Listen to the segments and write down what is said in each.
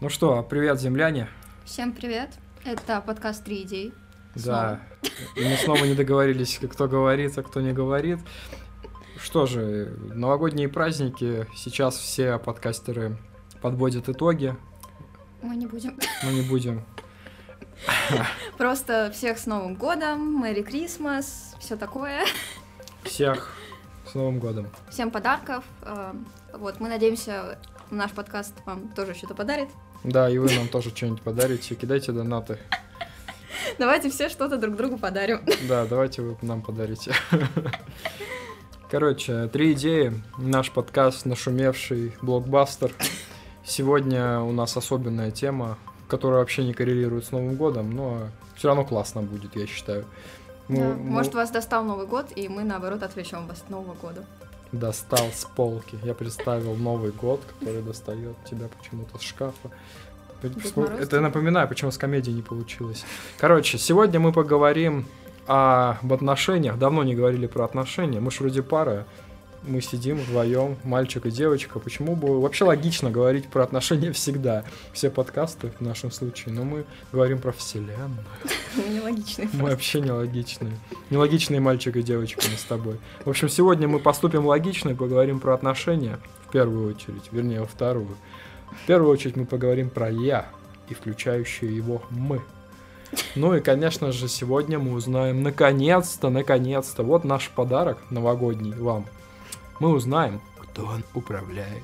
Ну что, привет, земляне. Всем привет. Это подкаст «Три идеи». Да, и мы снова не договорились, кто говорит, а кто не говорит. Что же, новогодние праздники, сейчас все подкастеры подводят итоги. Мы не будем. Мы не будем. Просто всех с Новым годом, Мэри Крисмас, все такое. Всех с Новым годом. Всем подарков. Э, Вот, мы надеемся, наш подкаст вам тоже что-то подарит. Да, и вы нам тоже что-нибудь подарите, кидайте донаты. Давайте все что-то друг другу подарим. Да, давайте вы нам подарите. Короче, три идеи. Наш подкаст «Нашумевший блокбастер». Сегодня у нас особенная тема, которая вообще не коррелирует с Новым годом, но все равно классно будет, я считаю. Мы- Да, мы- Может, вас достал Новый год, и мы, наоборот, отвлечем вас от Нового года. Достал с полки. Я представил Новый год, который достает тебя почему-то с шкафа. Это я напоминаю, почему с комедией не получилось. Короче, сегодня мы поговорим об отношениях. Давно не говорили про отношения. Мы ж вроде пара. Мы сидим вдвоем, мальчик и девочка. Почему бы... Вообще логично говорить про отношения всегда. Все подкасты в нашем случае. Но мы говорим про вселенную. Мы нелогичные просто. вообще нелогичные. Нелогичные мальчик и девочка мы с тобой. В общем, сегодня мы поступим логично и поговорим про отношения в первую очередь, вернее, во вторую. В первую очередь мы поговорим про «я» и включающее его «мы». Ну и, конечно же, сегодня мы узнаем, наконец-то, наконец-то, вот наш подарок новогодний вам. Мы узнаем, кто он управляет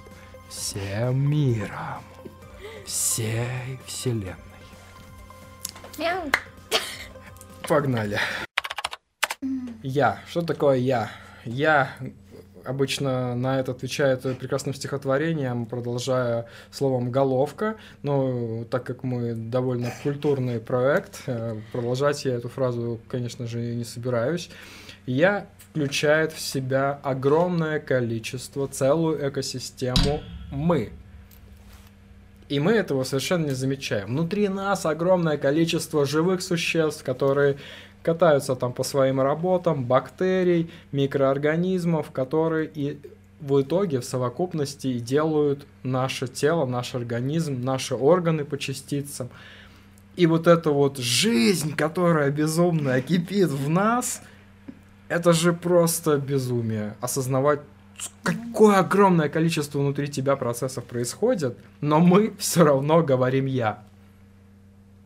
всем миром, всей вселенной. Мяу. Погнали. Я. Что такое я? Я обычно на это отвечает прекрасным стихотворением, продолжая словом «головка». Но так как мы довольно культурный проект, э, продолжать я эту фразу, конечно же, не собираюсь. Я включает в себя огромное количество, целую экосистему «мы». И мы этого совершенно не замечаем. Внутри нас огромное количество живых существ, которые катаются там по своим работам, бактерий, микроорганизмов, которые и в итоге в совокупности делают наше тело, наш организм, наши органы по частицам. И вот эта вот жизнь, которая безумно кипит в нас, это же просто безумие. Осознавать, какое огромное количество внутри тебя процессов происходит, но мы все равно говорим «я».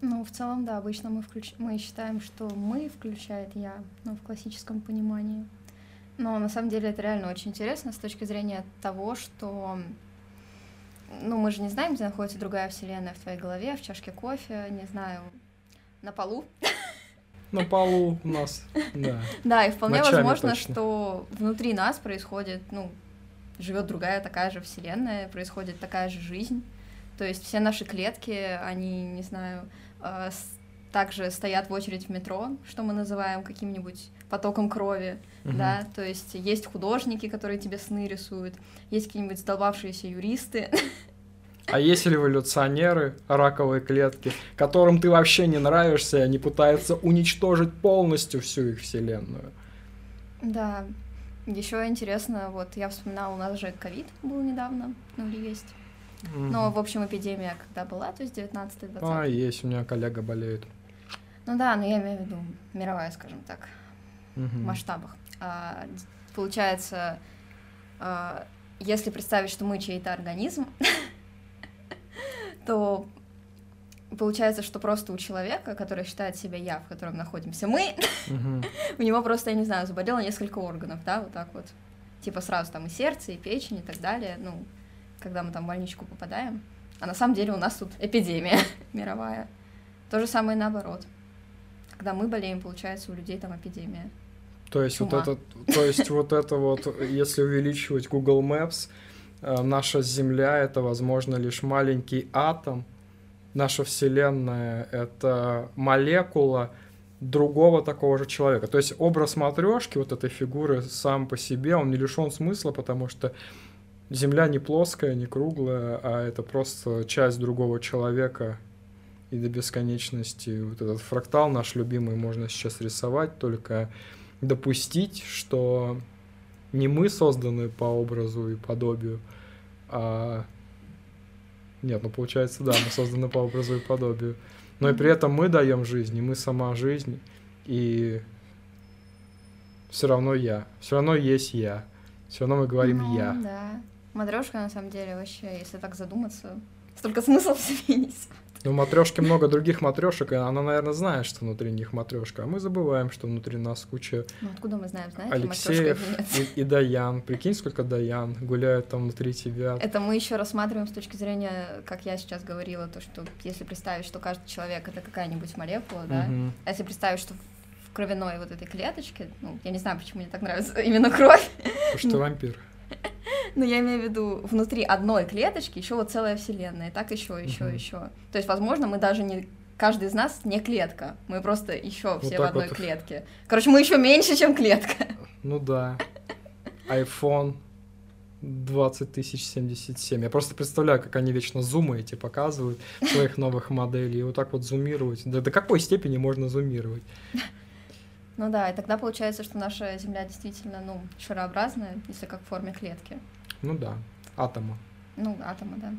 Ну, в целом, да, обычно мы, включ... мы считаем, что мы включает я, ну, в классическом понимании. Но на самом деле это реально очень интересно с точки зрения того, что ну, мы же не знаем, где находится другая вселенная в твоей голове, в чашке кофе, не знаю, на полу. На полу у нас, да. Да, и вполне Ночами возможно, точно. что внутри нас происходит, ну, живет другая такая же вселенная, происходит такая же жизнь. То есть все наши клетки, они, не знаю, э, также стоят в очередь в метро, что мы называем каким-нибудь потоком крови, Мгм. да, то есть есть художники, которые тебе сны рисуют, есть какие-нибудь задолбавшиеся юристы, А есть революционеры, раковые клетки, которым ты вообще не нравишься, и они пытаются уничтожить полностью всю их вселенную. да. Еще интересно, вот я вспоминала, у нас же ковид был недавно, ну или есть. Мгм. Но, в общем, эпидемия когда была, то есть 19-20. А, есть, у меня коллега болеет. Ну да, но я имею в виду мировая, скажем так, в Мгм. масштабах. А, получается, а, если представить, что мы чей-то организм, то получается, что просто у человека, который считает себя я, в котором находимся мы, у него просто, я не знаю, заболело несколько органов, да, вот так вот. Типа сразу там и сердце, и печень, и так далее, ну, когда мы там в больничку попадаем. А на самом деле у нас тут эпидемия мировая. То же самое наоборот. Когда мы болеем, получается, у людей там эпидемия. То есть вот Чума. это, то есть вот это вот, если увеличивать Google Maps, наша Земля это, возможно, лишь маленький атом, наша Вселенная это молекула другого такого же человека. То есть образ матрешки вот этой фигуры сам по себе, он не лишен смысла, потому что Земля не плоская, не круглая, а это просто часть другого человека. И до бесконечности вот этот фрактал наш любимый можно сейчас рисовать, только допустить, что не мы созданы по образу и подобию, а Нет, ну получается, да, мы созданы по образу и подобию. Но и при этом мы даем жизнь, и мы сама жизнь, и все равно я. Все равно есть я. Все равно мы говорим ну, я. Да. Матрешка, на самом деле, вообще, если так задуматься, столько смысла в себе несет. Ну, матрешки много других матрешек, и она, наверное, знает, что внутри них матрешка, а мы забываем, что внутри нас куча Ну, откуда мы знаем, знаете, Алексеев и, и Даян. Прикинь, сколько Даян гуляют там внутри тебя. Это мы еще рассматриваем с точки зрения, как я сейчас говорила, то, что если представить, что каждый человек это какая-нибудь молекула, да, Мгм. а если представить, что в кровяной вот этой клеточке, ну, я не знаю, почему мне так нравится именно кровь, Потому что ты вампир. Но я имею в виду внутри одной клеточки еще вот целая вселенная, так еще, еще, еще. То есть, возможно, мы даже не каждый из нас не клетка, мы просто еще Вот все в одной вот. клетке. Короче, мы еще меньше, чем клетка. Ну да. iPhone 20077. Я просто представляю, как они вечно зумы эти показывают своих новых моделей. И вот так вот зумировать. Да до какой степени можно зумировать? Ну да, и тогда получается, что наша Земля действительно, ну, шарообразная, если как в форме клетки. Ну да, атома. Ну, атома, да.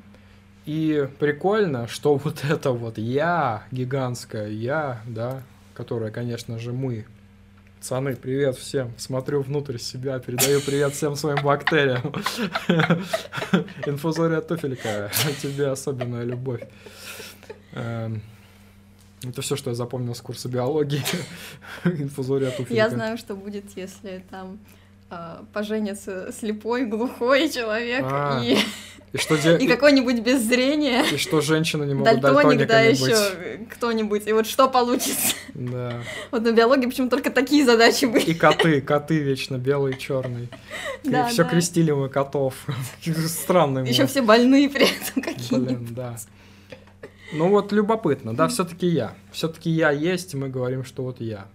И прикольно, что вот это вот я, гигантское я, да, которое, конечно же, мы. Пацаны, привет всем. Смотрю внутрь себя, передаю привет всем своим бактериям. Инфузория туфелька, тебе особенная любовь. Это все, что я запомнил с курса биологии. Инфузория туфелька. Я знаю, что будет, если там а, поженится слепой, глухой человек А, и, И что, де- и какой-нибудь без зрения. и что женщины не могут Дальтоник, да, еще кто-нибудь. И вот что получится? Да. Вот на биологии почему только такие задачи были. И коты, коты вечно белый, черный. Да, все да. крестили мы котов. Странный Еще все больные при этом какие-нибудь. Блин, да. Ну вот любопытно, да, все-таки я. Все-таки я есть, и мы говорим, что вот я.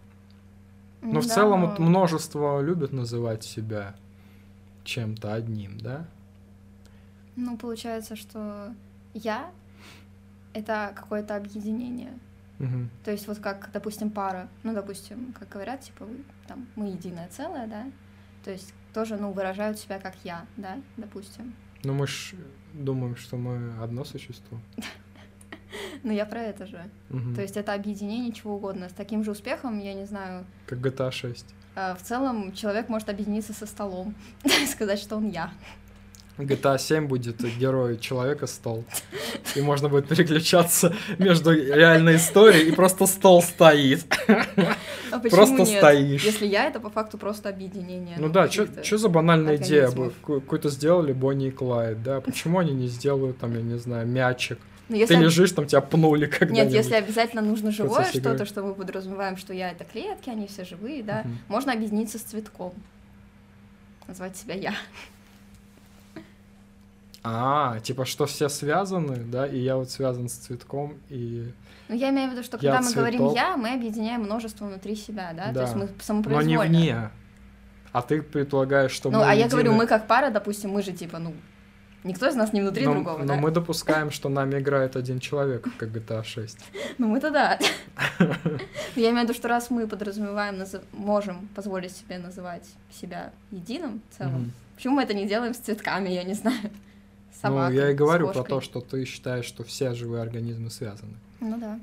Но в Да. целом вот множество любят называть себя чем-то одним, да? Ну, получается, что я — это какое-то объединение. Мгм. То есть вот как, допустим, пара, ну, допустим, как говорят, типа, вы, там, мы единое целое, да, то есть тоже, ну, выражают себя как я, да, допустим. Ну мы ж думаем, что мы одно существо. Но я про это же. То есть это объединение чего угодно. С таким же успехом, я не знаю, Как GTA 6. а, в целом человек может объединиться со столом и сказать, что он я. GTA 7 будет герой человека стол. И можно будет переключаться между реальной историей и просто стол стоит. А Просто нет? стоишь. Если я, это по факту просто объединение. Ну да, каких-то- что за банальная идея? Какую-то сделали Бонни и Клайд, да? Почему они не сделают там, я не знаю, мячик? Ну, если Ты лежишь, там тебя пнули когда-нибудь. Нет, если обязательно нужно живое что-то, что мы подразумеваем, что я это клетки, они все живые, да, Мгм. можно объединиться с цветком. Назвать себя я. А, типа, что все связаны, да? И я вот связан с цветком, и... Ну, я имею в виду, что Я когда мы говорим цветок. я, мы объединяем множество внутри себя, да? То Да. есть мы Но самопроизвольно. не вне. А ты предполагаешь, что Ну, мы а я едины. говорю, мы как пара, допустим, мы же типа, ну, никто из нас не внутри но, другого, но да? мы допускаем, что нами играет один человек, как GTA 6. Ну, мы-то да. Я имею в виду, что раз мы подразумеваем, можем позволить себе называть себя единым Мгм. почему мы это не делаем с цветками, я не знаю. С Ну, собакой, я и говорю про то, что ты считаешь, что все живые организмы связаны. Ну да.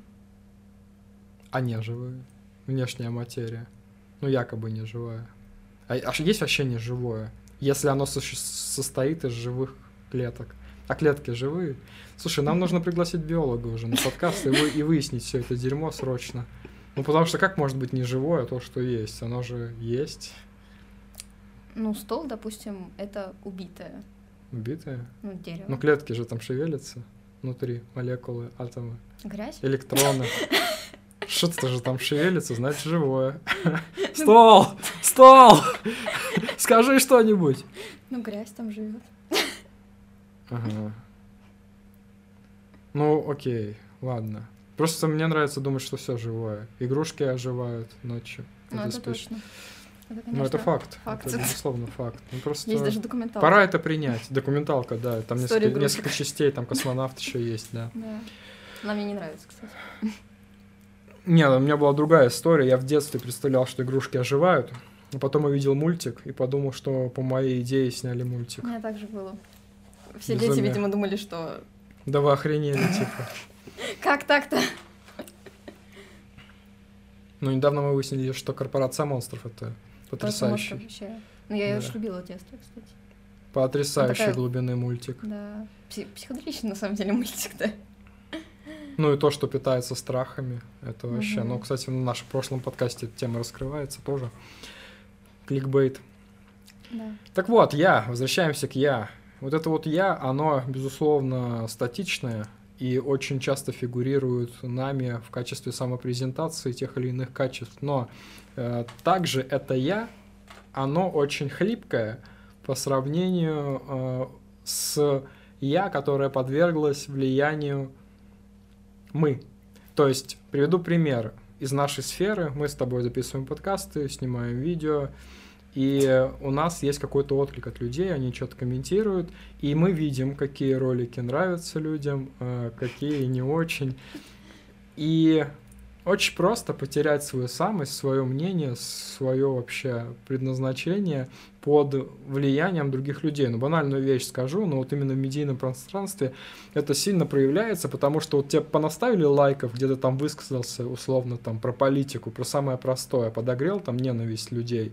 А не живые. Внешняя материя. Ну, якобы не живая. А, а есть вообще не живое? Если оно состоит из живых клеток. А клетки живые? Слушай, нам нужно пригласить биолога уже на подкаст и, вы- и выяснить все это дерьмо срочно. Ну, потому что как может быть не живое то, что есть? Оно же есть. Ну, стол, допустим, это убитое, Убитое. ну, дерево. Ну, клетки же там шевелятся внутри, молекулы, атомы, Грязь? электроны. Что-то же там шевелится, значит, живое. Стол! Стол! Скажи что-нибудь. Ну, грязь там живет. Ага. Ну, окей, ладно. Просто мне нравится думать, что все живое. Игрушки оживают ночью. Ну, это спишь. точно. Это, Ну, это факт. факт. Это, безусловно, факт. Ну, просто Есть даже документалка. пора это принять. Документалка, да. Там несколько, игрушек. несколько частей, там космонавт еще есть, да. Да. Она мне не нравится, кстати. Не, у меня была другая история. Я в детстве представлял, что игрушки оживают. А потом увидел мультик и подумал, что по моей идее сняли мультик. У меня так же было. Все Безумие. дети, видимо, думали, что Да вы охренели, типа. Как так-то? Ну, недавно мы выяснили, что корпорация монстров это потрясающий. Вообще. Ну, я ее очень любила в детстве, кстати. Потрясающий такая... глубинный мультик. Да. Психоделичный, на самом деле, мультик, да. Ну и то, что питается страхами, это вообще. Угу. Ну, кстати, в нашем прошлом подкасте эта тема раскрывается тоже. Кликбейт. Да. Так вот, я, возвращаемся к я. Вот это вот я, оно, безусловно, статичное и очень часто фигурирует нами в качестве самопрезентации тех или иных качеств. Но э, также это я, оно очень хлипкое по сравнению э, с я, которая подверглась влиянию мы. То есть, приведу пример. Из нашей сферы мы с тобой записываем подкасты, снимаем видео, и у нас есть какой-то отклик от людей, они что-то комментируют, и мы видим, какие ролики нравятся людям, э, какие не очень. И очень просто потерять свою самость, свое мнение, свое вообще предназначение под влиянием других людей. Ну, банальную вещь скажу, но вот именно в медийном пространстве это сильно проявляется, потому что вот тебе понаставили лайков, где то там высказался условно там про политику, про самое простое, подогрел там ненависть людей.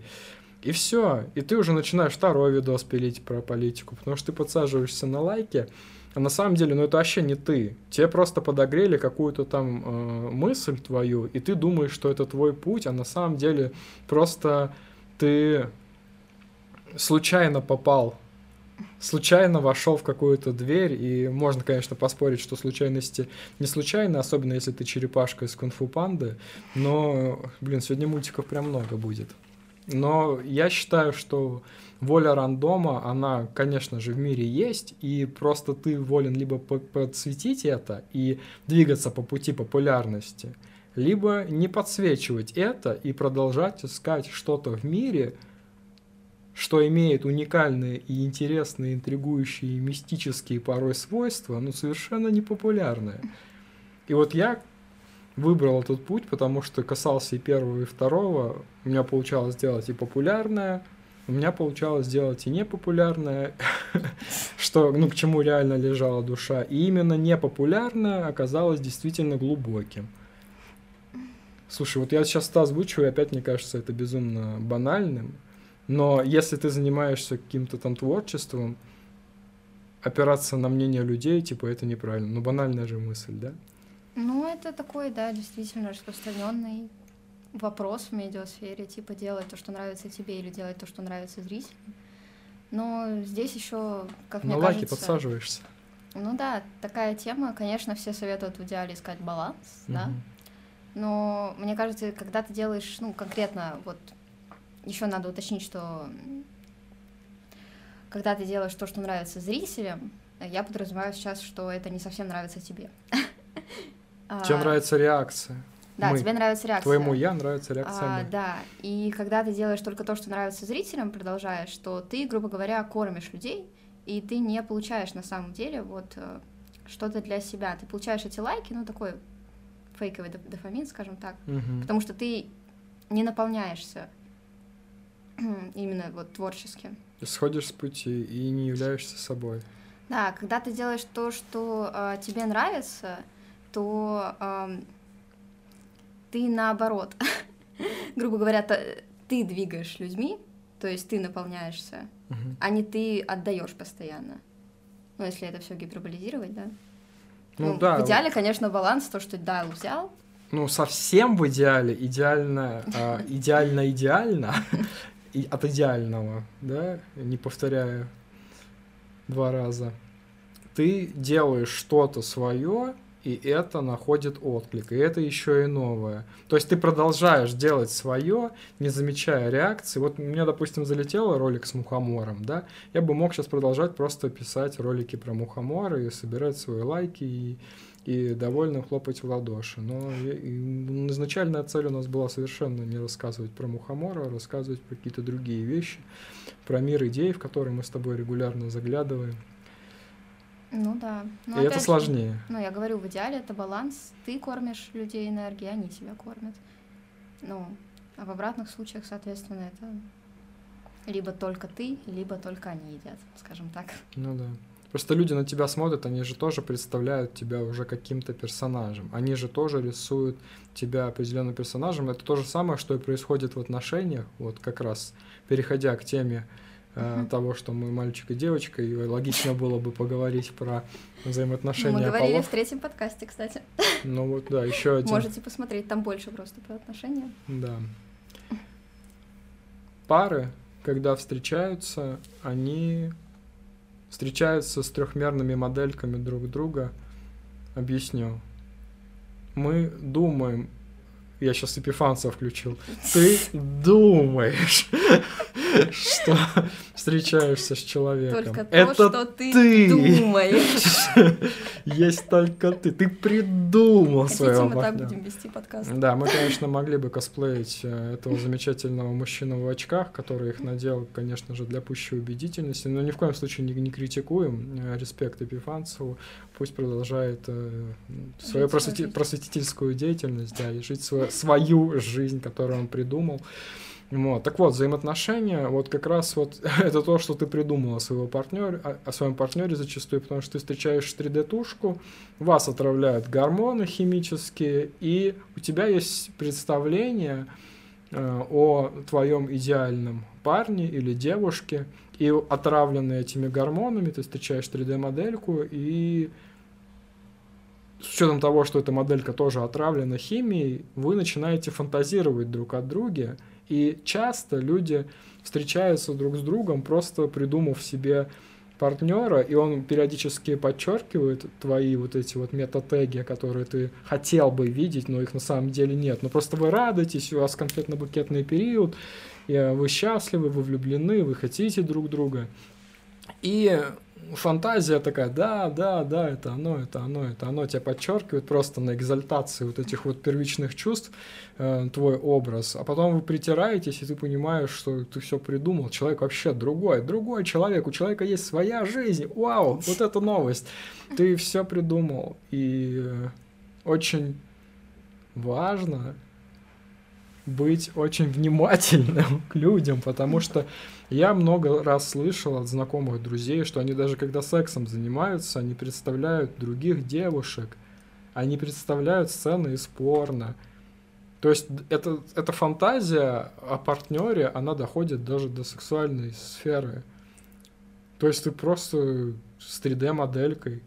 И все. И ты уже начинаешь второй видос пилить про политику, потому что ты подсаживаешься на лайки, а на самом деле, ну это вообще не ты. Тебе просто подогрели какую-то там э, мысль твою, и ты думаешь, что это твой путь, а на самом деле просто ты случайно попал, случайно вошел в какую-то дверь, и можно, конечно, поспорить, что случайности не случайно, особенно если ты черепашка из кунг-фу панды, но, блин, сегодня мультиков прям много будет. Но я считаю, что воля рандома, она, конечно же, в мире есть, и просто ты волен либо подсветить это и двигаться по пути популярности, либо не подсвечивать это и продолжать искать что-то в мире, что имеет уникальные и интересные, интригующие, мистические порой свойства, но совершенно непопулярные. И вот я выбрал этот путь, потому что касался и первого, и второго. У меня получалось сделать и популярное, у меня получалось сделать и непопулярное, что, ну, к чему реально лежала душа. И именно непопулярное оказалось действительно глубоким. Слушай, вот я сейчас это озвучиваю, и опять мне кажется это безумно банальным, но если ты занимаешься каким-то там творчеством, опираться на мнение людей, типа, это неправильно. Ну, банальная же мысль, да? Ну, это такой, да, действительно распространенный вопрос в медиасфере, типа делать то, что нравится тебе, или делать то, что нравится зрителям. Но здесь еще, как На мне лайки кажется... подсаживаешься. Ну да, такая тема, конечно, все советуют в идеале искать баланс, угу. да. Но мне кажется, когда ты делаешь, ну, конкретно, вот еще надо уточнить, что когда ты делаешь то, что нравится зрителям, я подразумеваю сейчас, что это не совсем нравится тебе. Тебе нравится реакция. Да, мы. тебе нравится реакция. Твоему я нравится реакция а, мы. Да, и когда ты делаешь только то, что нравится зрителям, продолжаешь, что ты, грубо говоря, кормишь людей, и ты не получаешь на самом деле вот э, что-то для себя. Ты получаешь эти лайки, ну такой фейковый дофамин, скажем так, угу. потому что ты не наполняешься именно вот творчески. Сходишь с пути и не являешься собой. Да, когда ты делаешь то, что э, тебе нравится, то э, ты наоборот, грубо говоря, ты двигаешь людьми, то есть ты наполняешься, угу. а не ты отдаешь постоянно. Ну, если это все гиперболизировать, да. Ну, ну да. В идеале, конечно, баланс, то, что да, взял. Ну, совсем в идеале, идеально, э, идеально, идеально, от идеального, да, не повторяю два раза. Ты делаешь что-то свое, и это находит отклик, и это еще и новое. То есть ты продолжаешь делать свое, не замечая реакции. Вот меня, допустим, залетел ролик с мухомором, да, я бы мог сейчас продолжать просто писать ролики про мухоморы и собирать свои лайки и, и довольно хлопать в ладоши. Но изначальная цель у нас была совершенно не рассказывать про мухомора, а рассказывать про какие-то другие вещи, про мир идей, в которые мы с тобой регулярно заглядываем. Ну да. Но и это сложнее. ну, я говорю, в идеале это баланс. Ты кормишь людей энергией, они тебя кормят. Ну, а в обратных случаях, соответственно, это либо только ты, либо только они едят, скажем так. Ну да. Просто люди на тебя смотрят, они же тоже представляют тебя уже каким-то персонажем. Они же тоже рисуют тебя определенным персонажем. Это то же самое, что и происходит в отношениях. Вот как раз переходя к теме uh-huh. того, что мы мальчик и девочка, и логично было бы поговорить про взаимоотношения. Мы говорили полов. в третьем подкасте, кстати. Ну вот, да, еще один. Можете посмотреть, там больше просто про отношения. Да. Пары, когда встречаются, они встречаются с трехмерными модельками друг друга. Объясню. Мы думаем, я сейчас Эпифанца включил, ты думаешь, что встречаешься с человеком. Только то, Это что ты, ты думаешь. Есть только ты. Ты придумал своего мы так будем вести подкаст? Да, мы, конечно, могли бы косплеить э, этого замечательного мужчину в очках, который их надел, конечно же, для пущей убедительности, но ни в коем случае не, не критикуем. Э, респект Эпифанцеву. Пусть продолжает э, свою просвети- просветительскую деятельность, да, и жить свою, свою жизнь, которую он придумал. Вот. Так вот, взаимоотношения, вот как раз вот это то, что ты придумал о, своего партнере, о, о своем партнере зачастую, потому что ты встречаешь 3D-тушку, вас отравляют гормоны химические, и у тебя есть представление э, о твоем идеальном парне или девушке, и отравленные этими гормонами ты встречаешь 3D-модельку, и с учетом того, что эта моделька тоже отравлена химией, вы начинаете фантазировать друг от друга, и часто люди встречаются друг с другом, просто придумав себе партнера, и он периодически подчеркивает твои вот эти вот метатеги, которые ты хотел бы видеть, но их на самом деле нет. Но просто вы радуетесь, у вас конфетно-букетный период, и вы счастливы, вы влюблены, вы хотите друг друга. И фантазия такая, да, да, да, это оно, это оно, это оно, тебя подчеркивает просто на экзальтации вот этих вот первичных чувств э, твой образ, а потом вы притираетесь, и ты понимаешь, что ты все придумал, человек вообще другой, другой человек, у человека есть своя жизнь, вау, вот это новость, ты все придумал, и очень важно быть очень внимательным к людям, потому что я много раз слышал от знакомых друзей, что они даже когда сексом занимаются, они представляют других девушек, они представляют сцены из порно. То есть это, эта фантазия о партнере, она доходит даже до сексуальной сферы. То есть ты просто с 3D-моделькой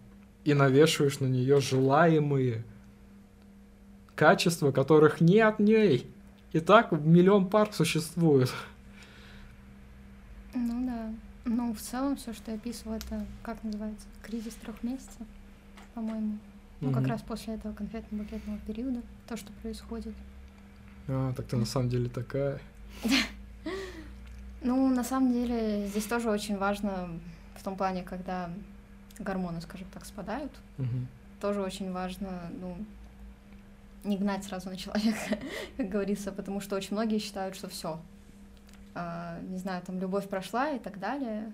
и навешиваешь на нее желаемые качества, которых нет ней. И так миллион пар существует. Ну да. Ну, в целом, все, что я описывала, это как называется? Кризис трех месяцев, по-моему. Ну, угу. как раз после этого конфетно-букетного периода, то, что происходит. А, так ты на самом деле такая. Ну, на самом деле, здесь тоже очень важно в том плане, когда гормоны, скажем так, спадают. Тоже очень важно, ну, не гнать сразу на человека, как говорится, потому что очень многие считают, что все, не знаю, там любовь прошла и так далее.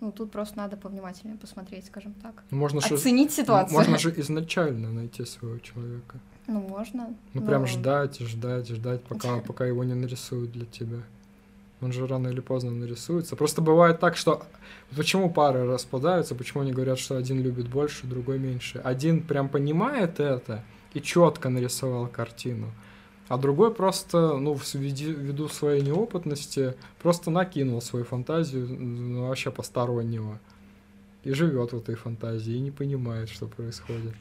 Ну, тут просто надо повнимательнее посмотреть, скажем так. Ну, можно Оценить же, ситуацию. Можно же изначально найти своего человека. Ну, можно. Ну, но... прям ждать, ждать, ждать, пока, пока его не нарисуют для тебя. Он же рано или поздно нарисуется. Просто бывает так, что... Почему пары распадаются, почему они говорят, что один любит больше, другой меньше? Один прям понимает это и четко нарисовал картину а другой просто, ну, ввиду своей неопытности, просто накинул свою фантазию ну, вообще постороннего. И живет в этой фантазии, и не понимает, что происходит.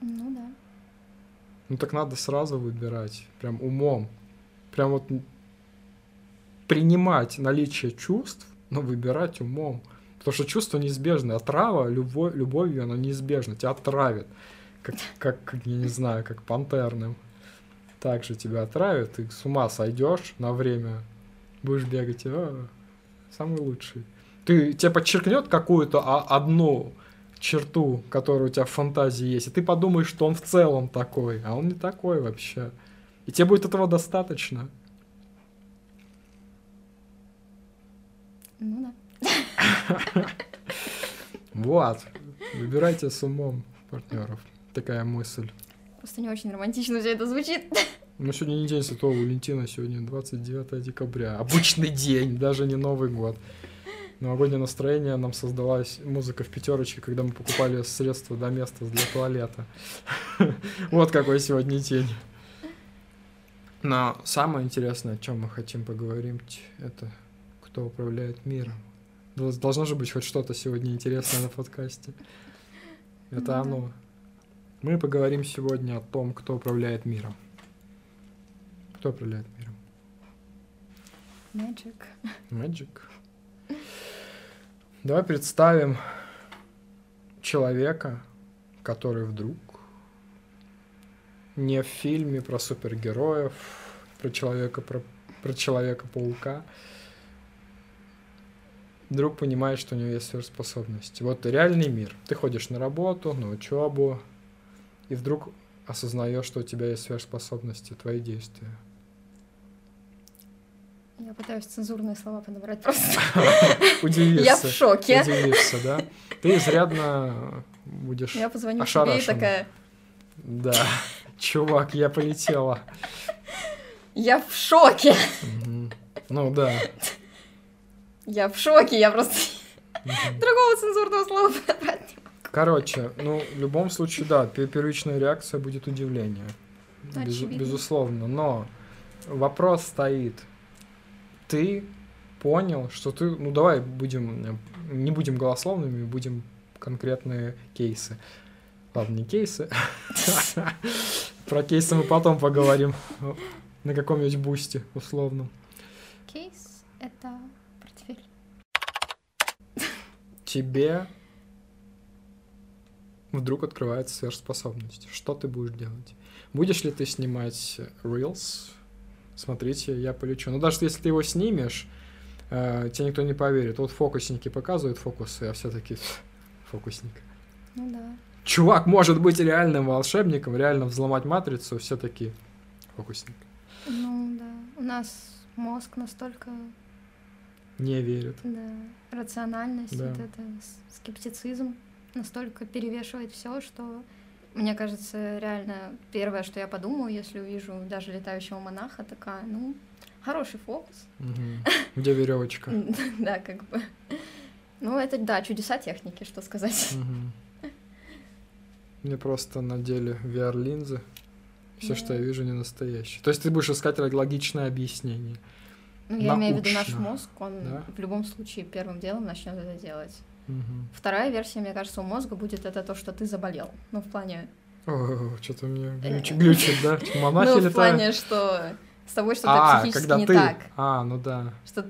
Ну да. Ну так надо сразу выбирать, прям умом. Прям вот принимать наличие чувств, но выбирать умом. Потому что чувство неизбежно. Отрава любовь, любовью, оно неизбежно. Тебя отравит как, как, я не знаю, как пантерным. Так же тебя отравят, ты с ума сойдешь на время, будешь бегать, а, самый лучший. Ты, тебе подчеркнет какую-то а, одну черту, которая у тебя в фантазии есть, и ты подумаешь, что он в целом такой, а он не такой вообще. И тебе будет этого достаточно. Ну да. Вот. Выбирайте с умом партнеров такая мысль. Просто не очень романтично все это звучит. Ну, сегодня не день Святого Валентина, сегодня 29 декабря. Обычный день, даже не Новый год. Новогоднее настроение нам создалась музыка в пятерочке, когда мы покупали средства до места для туалета. Вот какой сегодня день. Но самое интересное, о чем мы хотим поговорить, это кто управляет миром. Должно же быть хоть что-то сегодня интересное на подкасте. Это оно. Мы поговорим сегодня о том, кто управляет миром. Кто управляет миром? Magic. Magic. Давай представим человека, который вдруг не в фильме про супергероев, про человека, про, про человека-паука, вдруг понимает, что у него есть сверхспособности. Вот реальный мир. Ты ходишь на работу, на учебу, и вдруг осознаешь, что у тебя есть сверхспособности, твои действия. Я пытаюсь цензурные слова подобрать просто. Удивишься. Я в шоке. Удивишься, да? Ты изрядно будешь Я позвоню тебе и такая... Да. Чувак, я полетела. Я в шоке. Ну да. Я в шоке, я просто... Другого цензурного слова подобрать не могу. Короче, ну, в любом случае, да, пе- первичная реакция будет удивление. Без- Очевидно. безусловно. Но вопрос стоит. Ты понял, что ты... Ну, давай будем... Не будем голословными, будем конкретные кейсы. Ладно, не кейсы. Про кейсы мы потом поговорим. На каком-нибудь бусте, условно. Кейс — это портфель. тебе вдруг открывается сверхспособность. Что ты будешь делать? Будешь ли ты снимать Reels? Смотрите, я полечу. Ну, даже если ты его снимешь, э, тебе никто не поверит. Вот фокусники показывают фокусы, а все таки фокусник. Ну да. Чувак может быть реальным волшебником, реально взломать матрицу, все таки фокусник. Ну да. У нас мозг настолько, Не верит. да, рациональность, Да. вот это скептицизм настолько перевешивает все, что мне кажется, реально первое, что я подумаю, если увижу даже летающего монаха, такая, ну, хороший фокус. Где веревочка? Да, как бы. Ну, это, да, чудеса техники, что сказать. Мне просто надели VR-линзы. Все, что я вижу, не настоящее. То есть ты будешь искать лог- логичное объяснение. Ну, я имею в виду наш мозг, он Да. в любом случае первым делом начнет это делать. Мгм. Вторая версия, мне кажется, у мозга будет это то, что ты заболел. Ну, в плане... что-то меня глюч- глючит, да? Монахи ну, в плане, что с тобой что-то А, психически не так. А, ну да. Что,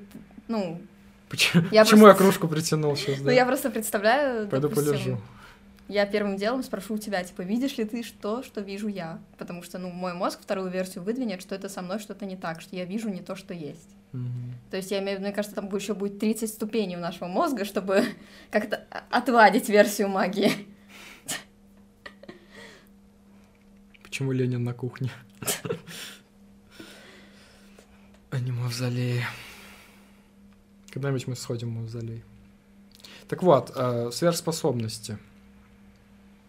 ну, Почему, Я кружку притянул сейчас, ну, я просто представляю, Пойду полежу. Я первым делом спрошу у тебя, типа, видишь ли ты что, что вижу я? Потому что, ну, мой мозг вторую версию выдвинет, что это со мной что-то не так, что я вижу не то, что есть. Мгм. То есть я имею в виду, мне кажется, там еще будет 30 ступеней у нашего мозга, чтобы как-то отвадить версию магии. Почему Ленин на кухне? А не мавзолей. Когда-нибудь мы сходим в мавзолей. Так вот, э, сверхспособности.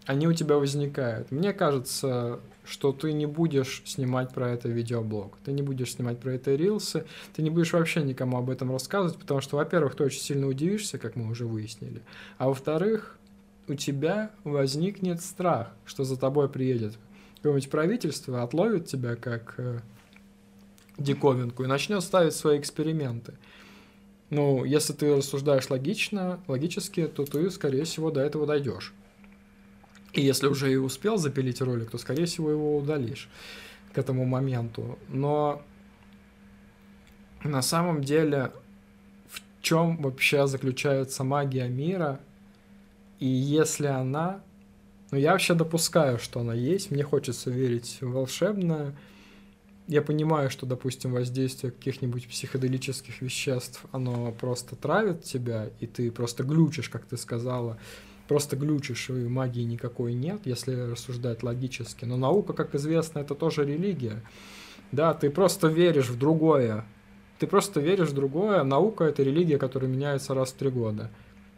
Они у тебя возникают. Мне кажется, что ты не будешь снимать про это видеоблог, ты не будешь снимать про это рилсы, ты не будешь вообще никому об этом рассказывать, потому что, во-первых, ты очень сильно удивишься, как мы уже выяснили, а во-вторых, у тебя возникнет страх, что за тобой приедет какое-нибудь правительство, отловит тебя как э, диковинку и начнет ставить свои эксперименты. Ну, если ты рассуждаешь логично, логически, то ты, скорее всего, до этого дойдешь. И если уже и успел запилить ролик, то, скорее всего, его удалишь к этому моменту. Но на самом деле, в чем вообще заключается магия мира? И если она... Ну, я вообще допускаю, что она есть. Мне хочется верить в волшебное. Я понимаю, что, допустим, воздействие каких-нибудь психоделических веществ, оно просто травит тебя, и ты просто глючишь, как ты сказала. Просто глючишь, и магии никакой нет, если рассуждать логически. Но наука, как известно, это тоже религия. Да, ты просто веришь в другое. Ты просто веришь в другое. Наука — это религия, которая меняется раз в три года.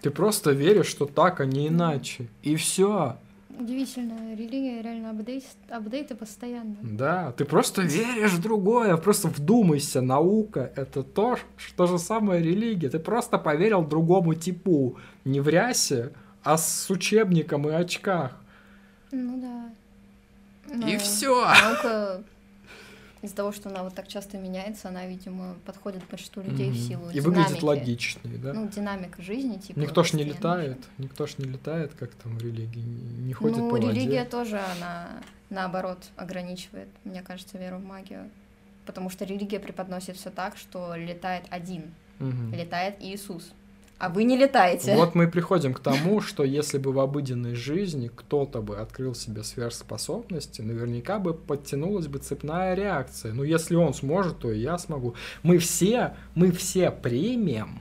Ты просто веришь, что так, а не иначе. И все. Удивительно, религия реально апдейт, апдейты постоянно. Да, ты просто веришь в другое, просто вдумайся, наука — это то, что же самое религия. Ты просто поверил другому типу, не в рясе, а с учебником и очках. Ну да. Но и все. Наука из-за того, что она вот так часто меняется, она, видимо, подходит большинству людей mm-hmm. в силу И динамики. выглядит логичной, да? Ну, динамика жизни, типа. Никто ж не летает, никто ж не летает, как там в религии, не ходит ну, по воде. Религия тоже, она, наоборот, ограничивает, мне кажется, веру в магию. Потому что религия преподносит все так, что летает один. Угу. Летает Иисус а вы не летаете. Вот мы приходим к тому, что если бы в обыденной жизни кто-то бы открыл себе сверхспособности, наверняка бы подтянулась бы цепная реакция. Ну, если он сможет, то и я смогу. Мы все, мы все примем,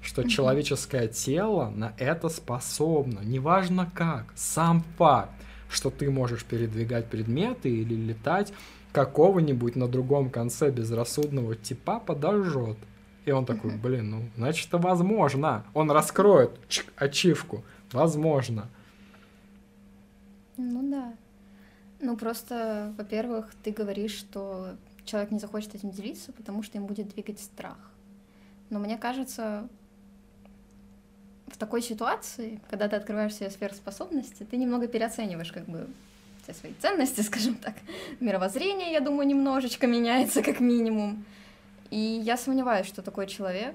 что человеческое тело на это способно. Неважно как, сам факт, что ты можешь передвигать предметы или летать, какого-нибудь на другом конце безрассудного типа подожжет. И он такой, блин, ну, значит, это возможно. Он раскроет чик, ачивку. Возможно. Ну да. Ну просто, во-первых, ты говоришь, что человек не захочет этим делиться, потому что им будет двигать страх. Но мне кажется, в такой ситуации, когда ты открываешь себе сверхспособности, ты немного переоцениваешь как бы все свои ценности, скажем так. Мировоззрение, я думаю, немножечко меняется как минимум. И я сомневаюсь, что такой человек,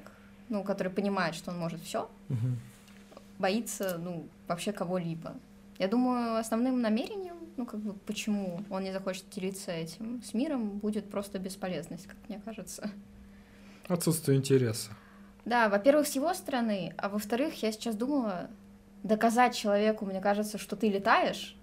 ну, который понимает, что он может все, угу. боится, ну, вообще кого-либо. Я думаю, основным намерением, ну, как бы, почему он не захочет делиться этим с миром, будет просто бесполезность, как мне кажется. Отсутствие интереса. Да, во-первых, с его стороны, а во-вторых, я сейчас думала, доказать человеку, мне кажется, что ты летаешь,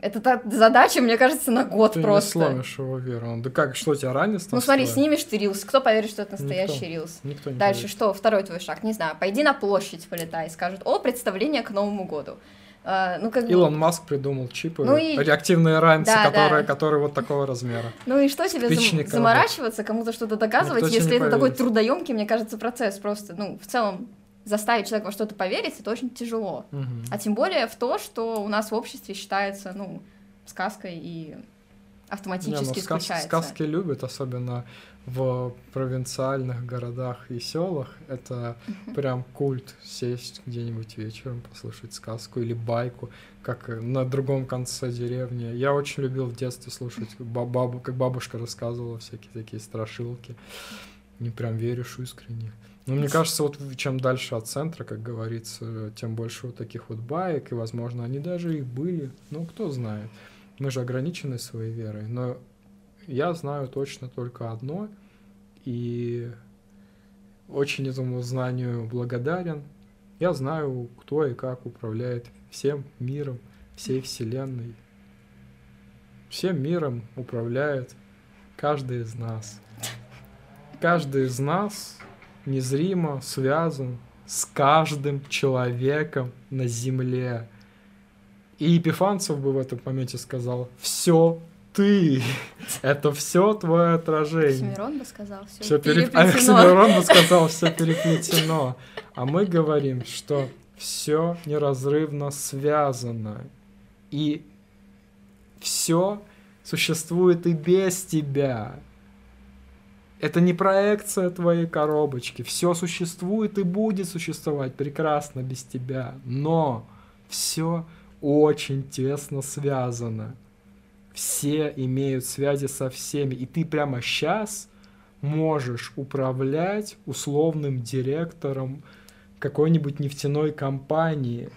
это та задача, мне кажется, на год ты просто. Ты не сломишь его веру. Да как, что тебя ранит? Ну смотри, снимешь ты рилс, кто поверит, что это настоящий никто, рилс? Никто не Дальше поверит. что? Второй твой шаг, не знаю, пойди на площадь полетай, скажут, о, представление к Новому году. А, ну, как Илон бы... Маск придумал чипы, ну и... реактивные ранцы, да, которые, да. которые вот такого размера. Ну и что тебе зам... заморачиваться, кому-то что-то доказывать, Никто если это такой трудоемкий, мне кажется, процесс просто, ну, в целом заставить человека во что-то поверить, это очень тяжело. Угу. А тем более в то, что у нас в обществе считается, ну, сказкой и автоматически Не, ну, сказ- Сказки любят, особенно в провинциальных городах и селах. Это прям культ сесть где-нибудь вечером, послушать сказку или байку, как на другом конце деревни. Я очень любил в детстве слушать, бабу, как бабушка рассказывала всякие такие страшилки. Не прям веришь искренне. Ну, мне кажется, вот чем дальше от центра, как говорится, тем больше вот таких вот баек, и, возможно, они даже и были. Ну, кто знает. Мы же ограничены своей верой, но я знаю точно только одно, и очень этому знанию благодарен. Я знаю, кто и как управляет всем миром, всей Вселенной. Всем миром управляет каждый из нас. Каждый из нас незримо связан с каждым человеком на Земле. И Епифанцев бы в этом моменте сказал, все ты, это все твое отражение. Оксимирон бы сказал, все, все переплетено. Оксимирон бы сказал, все переплетено. А мы говорим, что все неразрывно связано. И все существует и без тебя. Это не проекция твоей коробочки. Все существует и будет существовать прекрасно без тебя. Но все очень тесно связано. Все имеют связи со всеми. И ты прямо сейчас можешь управлять условным директором какой-нибудь нефтяной компании.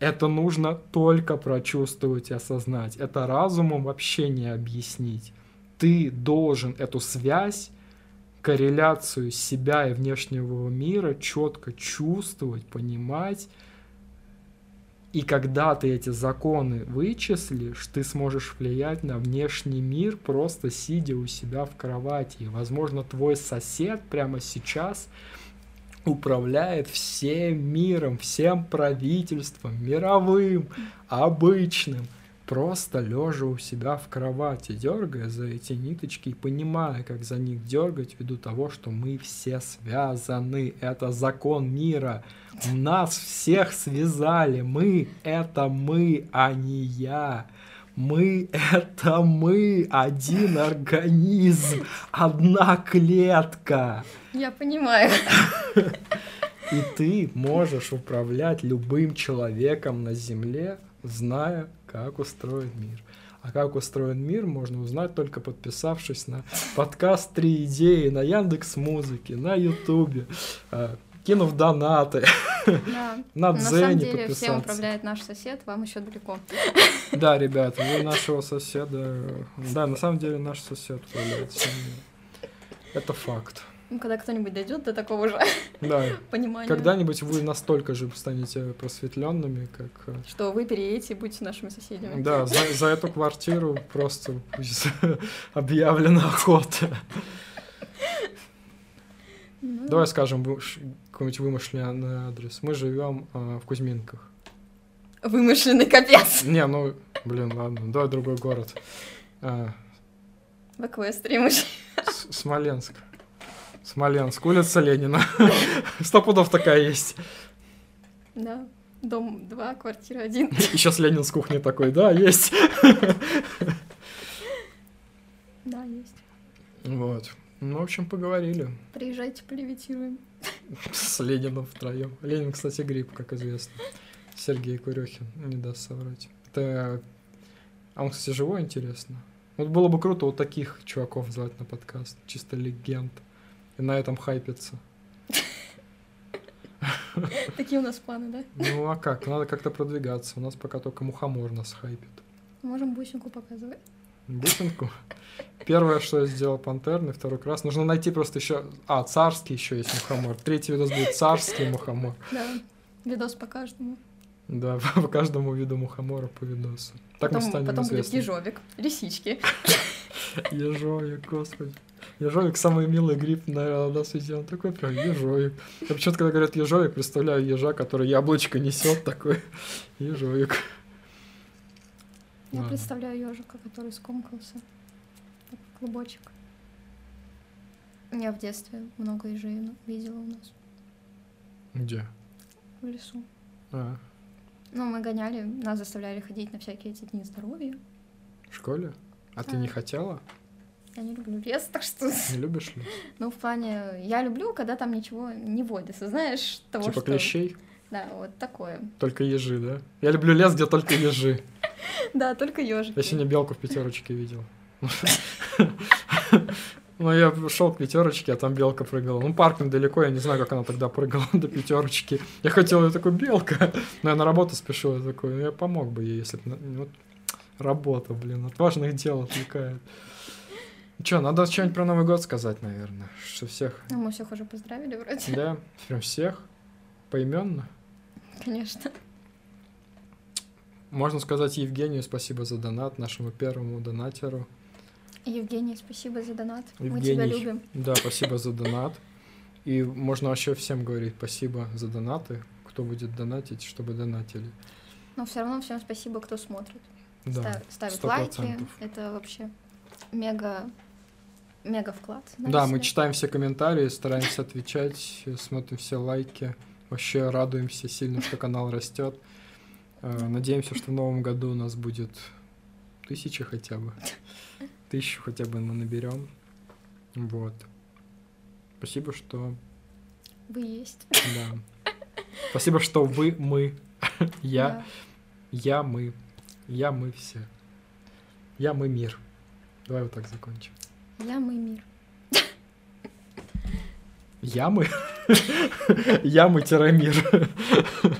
Это нужно только прочувствовать и осознать. Это разумом вообще не объяснить. Ты должен эту связь, корреляцию себя и внешнего мира четко чувствовать, понимать, и когда ты эти законы вычислишь, ты сможешь влиять на внешний мир, просто сидя у себя в кровати. И, возможно, твой сосед прямо сейчас управляет всем миром, всем правительством, мировым, обычным, просто лежа у себя в кровати, дергая за эти ниточки и понимая, как за них дергать, ввиду того, что мы все связаны. Это закон мира. Нас всех связали. Мы — это мы, а не я. Мы — это мы, один организм, одна клетка. Я понимаю. И ты можешь управлять любым человеком на Земле, зная, как устроен мир. А как устроен мир, можно узнать только подписавшись на подкаст «Три идеи» на Яндекс Музыке, на Ютубе, а, кинув донаты. Да. На На самом деле всем управляет наш сосед, вам еще далеко. Да, ребята, вы нашего соседа... Да, на самом деле наш сосед управляет всем. Это факт. Ну, когда кто-нибудь дойдет до такого же Да. понимания, Когда-нибудь вы настолько же станете просветленными, как... э, что вы переедете и будете нашими соседями. Да, за, за эту квартиру просто объявлена охота. Ну, Давай скажем какой-нибудь вымышленный адрес. Мы живем а, в Кузьминках. Вымышленный капец. Не, ну, блин, ладно, давай другой город. А, В Эквестрии мы Смоленск. Смоленск, улица Ленина. Сто пудов такая есть. Да. Дом 2, квартира 1. И сейчас Ленин с кухни такой, да, есть. Да, есть. Вот. Ну, в общем, поговорили Приезжайте, полевитируем. с Лениным втроем. Ленин, кстати, гриб, как известно. Сергей Курехин, не даст соврать. Это... А он, кстати, живой, интересно. Вот было бы круто вот таких чуваков звать на подкаст. Чисто легенд. И на этом хайпиться. Такие у нас планы, да? Ну а как? Надо как-то продвигаться. У нас пока только мухомор нас хайпит. Можем бусинку показывать. Бусинку. Первое, что я сделал пантерный, второй крас. Нужно найти просто еще... А, царский еще есть мухомор. Третий видос будет царский мухомор. Да. Видос по каждому. Да, по каждому виду мухомора по видосу. Так мы потом станем потом будет известны. ежовик, лисички. Ежовик, господи. Ежовик самый милый гриб, наверное, на свете. Он такой прям ежовик. Я почему-то, когда говорят ежовик, представляю ежа, который яблочко несет такой. Ежовик. Я Ладно. представляю ежика, который скомкался. Как клубочек. Я в детстве много ежей видела у нас Где? в лесу. А, Ну, мы гоняли, нас заставляли ходить на всякие эти дни здоровья. в школе? А ты Да. не хотела? Я не люблю лес, так что... Не любишь ли? Ну, в плане... Я люблю, когда там ничего не водится, знаешь, того, типа что... клещей? Да, вот такое. Только ежи, да? Я люблю лес, где только ежи. Да, только ежики. Я сегодня белку в пятерочке видел. Ну, я шел к пятерочке, а там белка прыгала. Ну, парк недалеко, я не знаю, как она тогда прыгала до пятерочки. Я хотел, я такой, белка. Но я на работу спешил, я такой, ну, я помог бы ей, если бы... Вот, работа, блин, от важных дел отвлекает. Че, надо что-нибудь про Новый год сказать, наверное. Что всех... Ну, мы всех уже поздравили вроде. Да, прям всех поименно. Конечно. Можно сказать Евгению спасибо за донат, нашему первому донатеру. Евгений, спасибо за донат. Мы тебя Евгений. любим. Да, спасибо за донат. И можно вообще всем говорить спасибо за донаты, кто будет донатить, чтобы донатили. Но все равно всем спасибо, кто смотрит. Да, Ста- ставит сто лайки. процентов. Это вообще мега мега вклад. Да, мы читаем все комментарии, стараемся отвечать, смотрим все лайки. Вообще радуемся сильно, что канал растет. Э, Надеемся, что в новом году у нас будет тысяча хотя бы. Тысячу хотя бы мы наберем. Вот. Спасибо, что Вы есть. Да. Спасибо, что вы, мы, я, Да. я, мы, я, мы все. Я, мы, мир. Давай вот так закончим. Я мы мир. Я, мы?